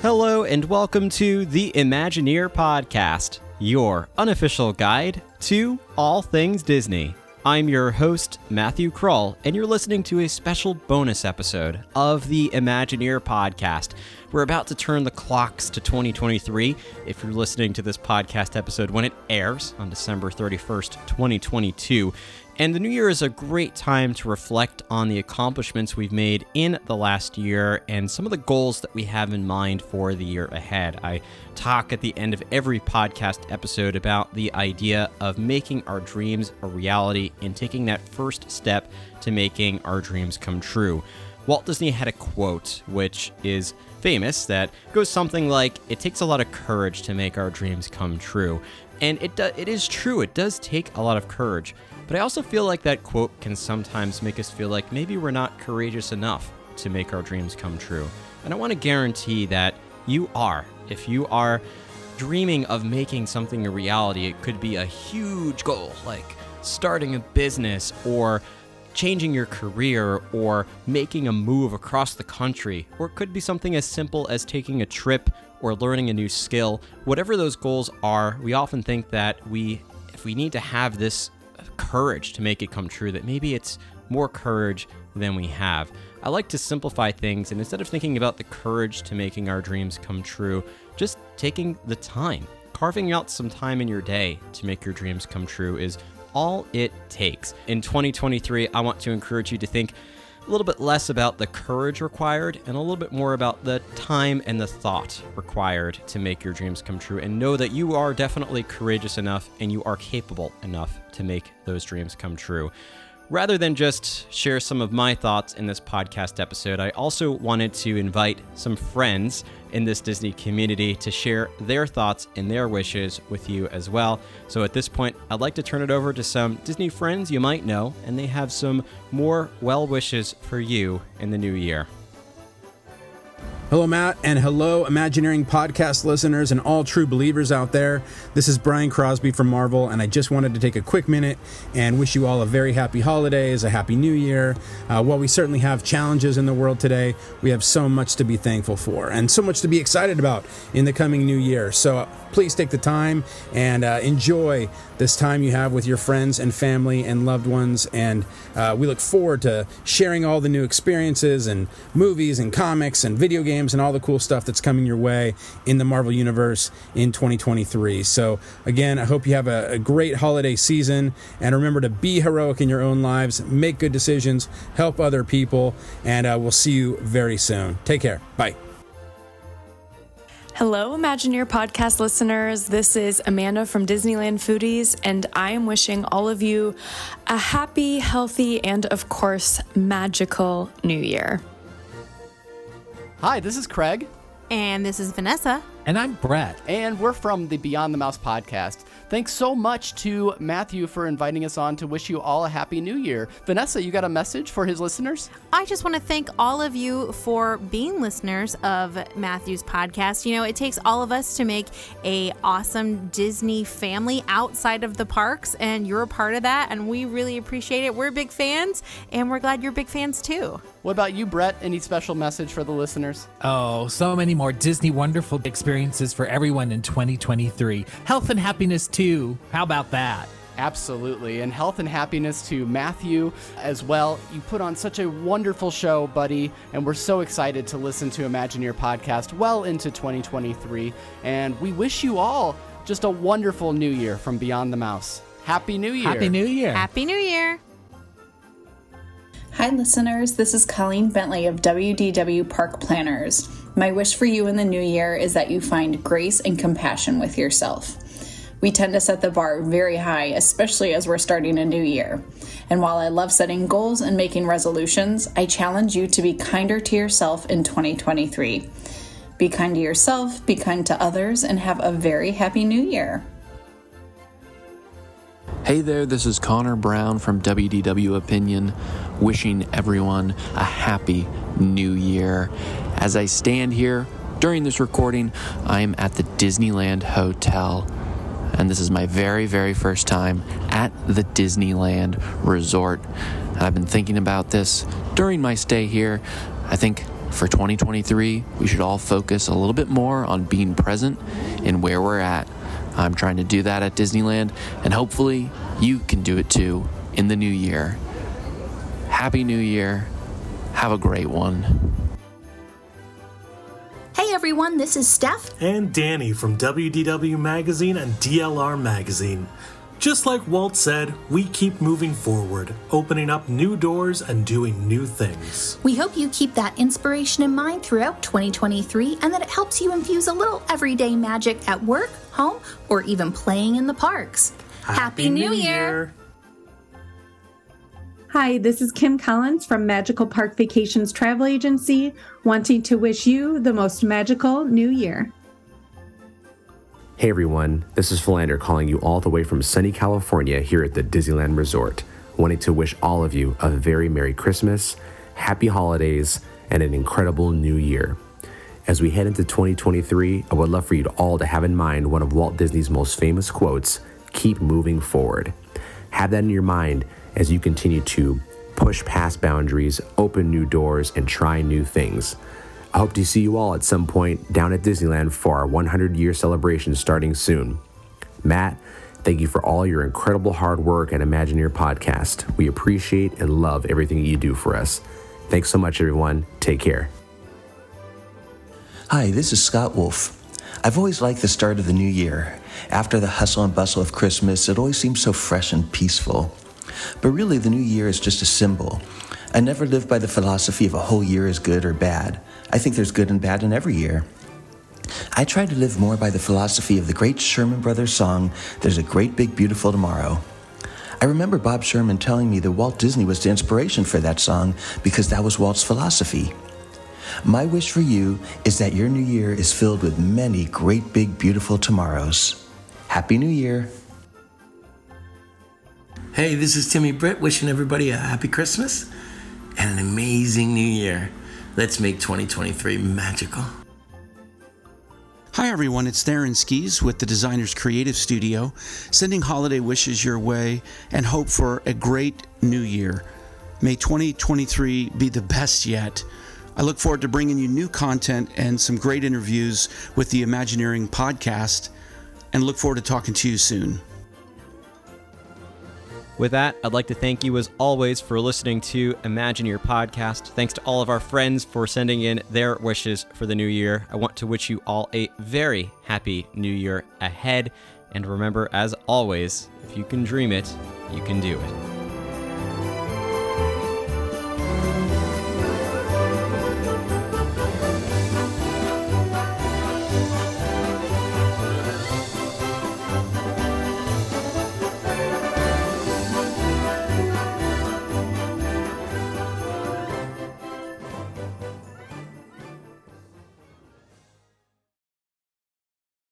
Hello, and welcome to the Imagineer Podcast, your unofficial guide to all things Disney. I'm your host, Matthew Kroll, and you're listening to a special bonus episode of the Imagineer Podcast. We're about to turn the clocks to 2023. If you're listening to this podcast episode when it airs on December 31st, 2022, and the new year is a great time to reflect on the accomplishments we've made in the last year and some of the goals that we have in mind for the year ahead. I talk at the end of every podcast episode about the idea of making our dreams a reality and taking that first step to making our dreams come true. Walt Disney had a quote which is famous that goes something like, It takes a lot of courage to make our dreams come true. And it, do- it is true, it does take a lot of courage. But I also feel like that quote can sometimes make us feel like maybe we're not courageous enough to make our dreams come true. And I want to guarantee that you are. If you are dreaming of making something a reality, it could be a huge goal, like starting a business or changing your career or making a move across the country, or it could be something as simple as taking a trip or learning a new skill. Whatever those goals are, we often think that we if we need to have this courage to make it come true, that maybe it's more courage than we have. I like to simplify things, and instead of thinking about the courage to making our dreams come true, just taking the time, carving out some time in your day to make your dreams come true is all it takes. In 2023, I want to encourage you to think a little bit less about the courage required and a little bit more about the time and the thought required to make your dreams come true. And know that you are definitely courageous enough and you are capable enough to make those dreams come true. Rather than just share some of my thoughts in this podcast episode, I also wanted to invite some friends in this Disney community to share their thoughts and their wishes with you as well. So at this point, I'd like to turn it over to some Disney friends you might know, and they have some more well wishes for you in the new year. Hello, Matt, and hello, Imagineering podcast listeners and all true believers out there. This is Brian Crosby from Marvel, and I just wanted to take a quick minute and wish you all a very happy holidays, a happy new year. Uh, while we certainly have challenges in the world today, we have so much to be thankful for and so much to be excited about in the coming new year. So please take the time and uh, enjoy this time you have with your friends and family and loved ones. And uh, we look forward to sharing all the new experiences and movies and comics and video games and all the cool stuff that's coming your way in the Marvel Universe in 2023. So, again, I hope you have a, a great holiday season. And remember to be heroic in your own lives, make good decisions, help other people. And uh, we'll see you very soon. Take care. Bye. Hello, Imagineer podcast listeners. This is Amanda from Disneyland Foodies, and I am wishing all of you a happy, healthy, and of course, magical new year. Hi, this is Craig, And this is Vanessa. And I'm Brett. and we're from the Beyond the Mouse podcast. Thanks so much to Matthew for inviting us on to wish you all a happy new year. Vanessa, you got a message for his listeners? I just want to thank all of you for being listeners of Matthew's podcast. You know, it takes all of us to make a awesome Disney family outside of the parks, and you're a part of that, and we really appreciate it. We're big fans, and we're glad you're big fans too. What about you, Brett? Any special message for the listeners? Oh, so many more Disney wonderful experiences for everyone in 2023. Health and happiness too. How about that? Absolutely. And health and happiness to Matthew as well. You put on such a wonderful show, buddy, and we're so excited to listen to Imagineer podcast well into 2023. And we wish you all just a wonderful new year from Beyond the Mouse. Happy New Year. Happy New Year. Happy New Year! Hi, listeners. This is Colleen Bentley of WDW Park Planners. My wish for you in the new year is that you find grace and compassion with yourself. We tend to set the bar very high, especially as we're starting a new year. And while I love setting goals and making resolutions, I challenge you to be kinder to yourself in 2023. Be kind to yourself, be kind to others, and have a very happy new year. Hey there, this is Connor Brown from WDW Opinion, wishing everyone a happy new year. As I stand here during this recording, I am at the Disneyland Hotel, and this is my very, very first time at the Disneyland Resort. And I've been thinking about this during my stay here. I think for 2023, we should all focus a little bit more on being present in where we're at. I'm trying to do that at Disneyland, and hopefully, you can do it too in the new year. Happy New Year. Have a great one. Hey everyone, this is Steph. And Danny from WDW Magazine and DLR Magazine. Just like Walt said, we keep moving forward, opening up new doors and doing new things. We hope you keep that inspiration in mind throughout 2023 and that it helps you infuse a little everyday magic at work, home, or even playing in the parks. Happy, Happy New, New Year. Year! Hi, this is Kim Collins from Magical Park Vacations Travel Agency, wanting to wish you the most magical new year. Hey everyone, this is Philander calling you all the way from sunny California here at the Disneyland Resort, wanting to wish all of you a very Merry Christmas, Happy Holidays, and an incredible New Year. As we head into 2023, I would love for you to all to have in mind one of Walt Disney's most famous quotes keep moving forward. Have that in your mind as you continue to push past boundaries, open new doors, and try new things. I hope to see you all at some point down at Disneyland for our 100 year celebration starting soon. Matt, thank you for all your incredible hard work and Imagineer podcast. We appreciate and love everything you do for us. Thanks so much, everyone. Take care. Hi, this is Scott Wolf. I've always liked the start of the new year. After the hustle and bustle of Christmas, it always seems so fresh and peaceful. But really, the new year is just a symbol. I never live by the philosophy of a whole year is good or bad. I think there's good and bad in every year. I try to live more by the philosophy of the great Sherman Brothers song, There's a Great Big Beautiful Tomorrow. I remember Bob Sherman telling me that Walt Disney was the inspiration for that song because that was Walt's philosophy. My wish for you is that your new year is filled with many great big beautiful tomorrows. Happy New Year! Hey, this is Timmy Britt wishing everybody a happy Christmas and an amazing new year. Let's make 2023 magical. Hi, everyone. It's Darren Skis with the Designers Creative Studio, sending holiday wishes your way and hope for a great new year. May 2023 be the best yet. I look forward to bringing you new content and some great interviews with the Imagineering podcast, and look forward to talking to you soon. With that, I'd like to thank you as always for listening to Imagineer podcast. Thanks to all of our friends for sending in their wishes for the new year. I want to wish you all a very happy new year ahead. And remember, as always, if you can dream it, you can do it.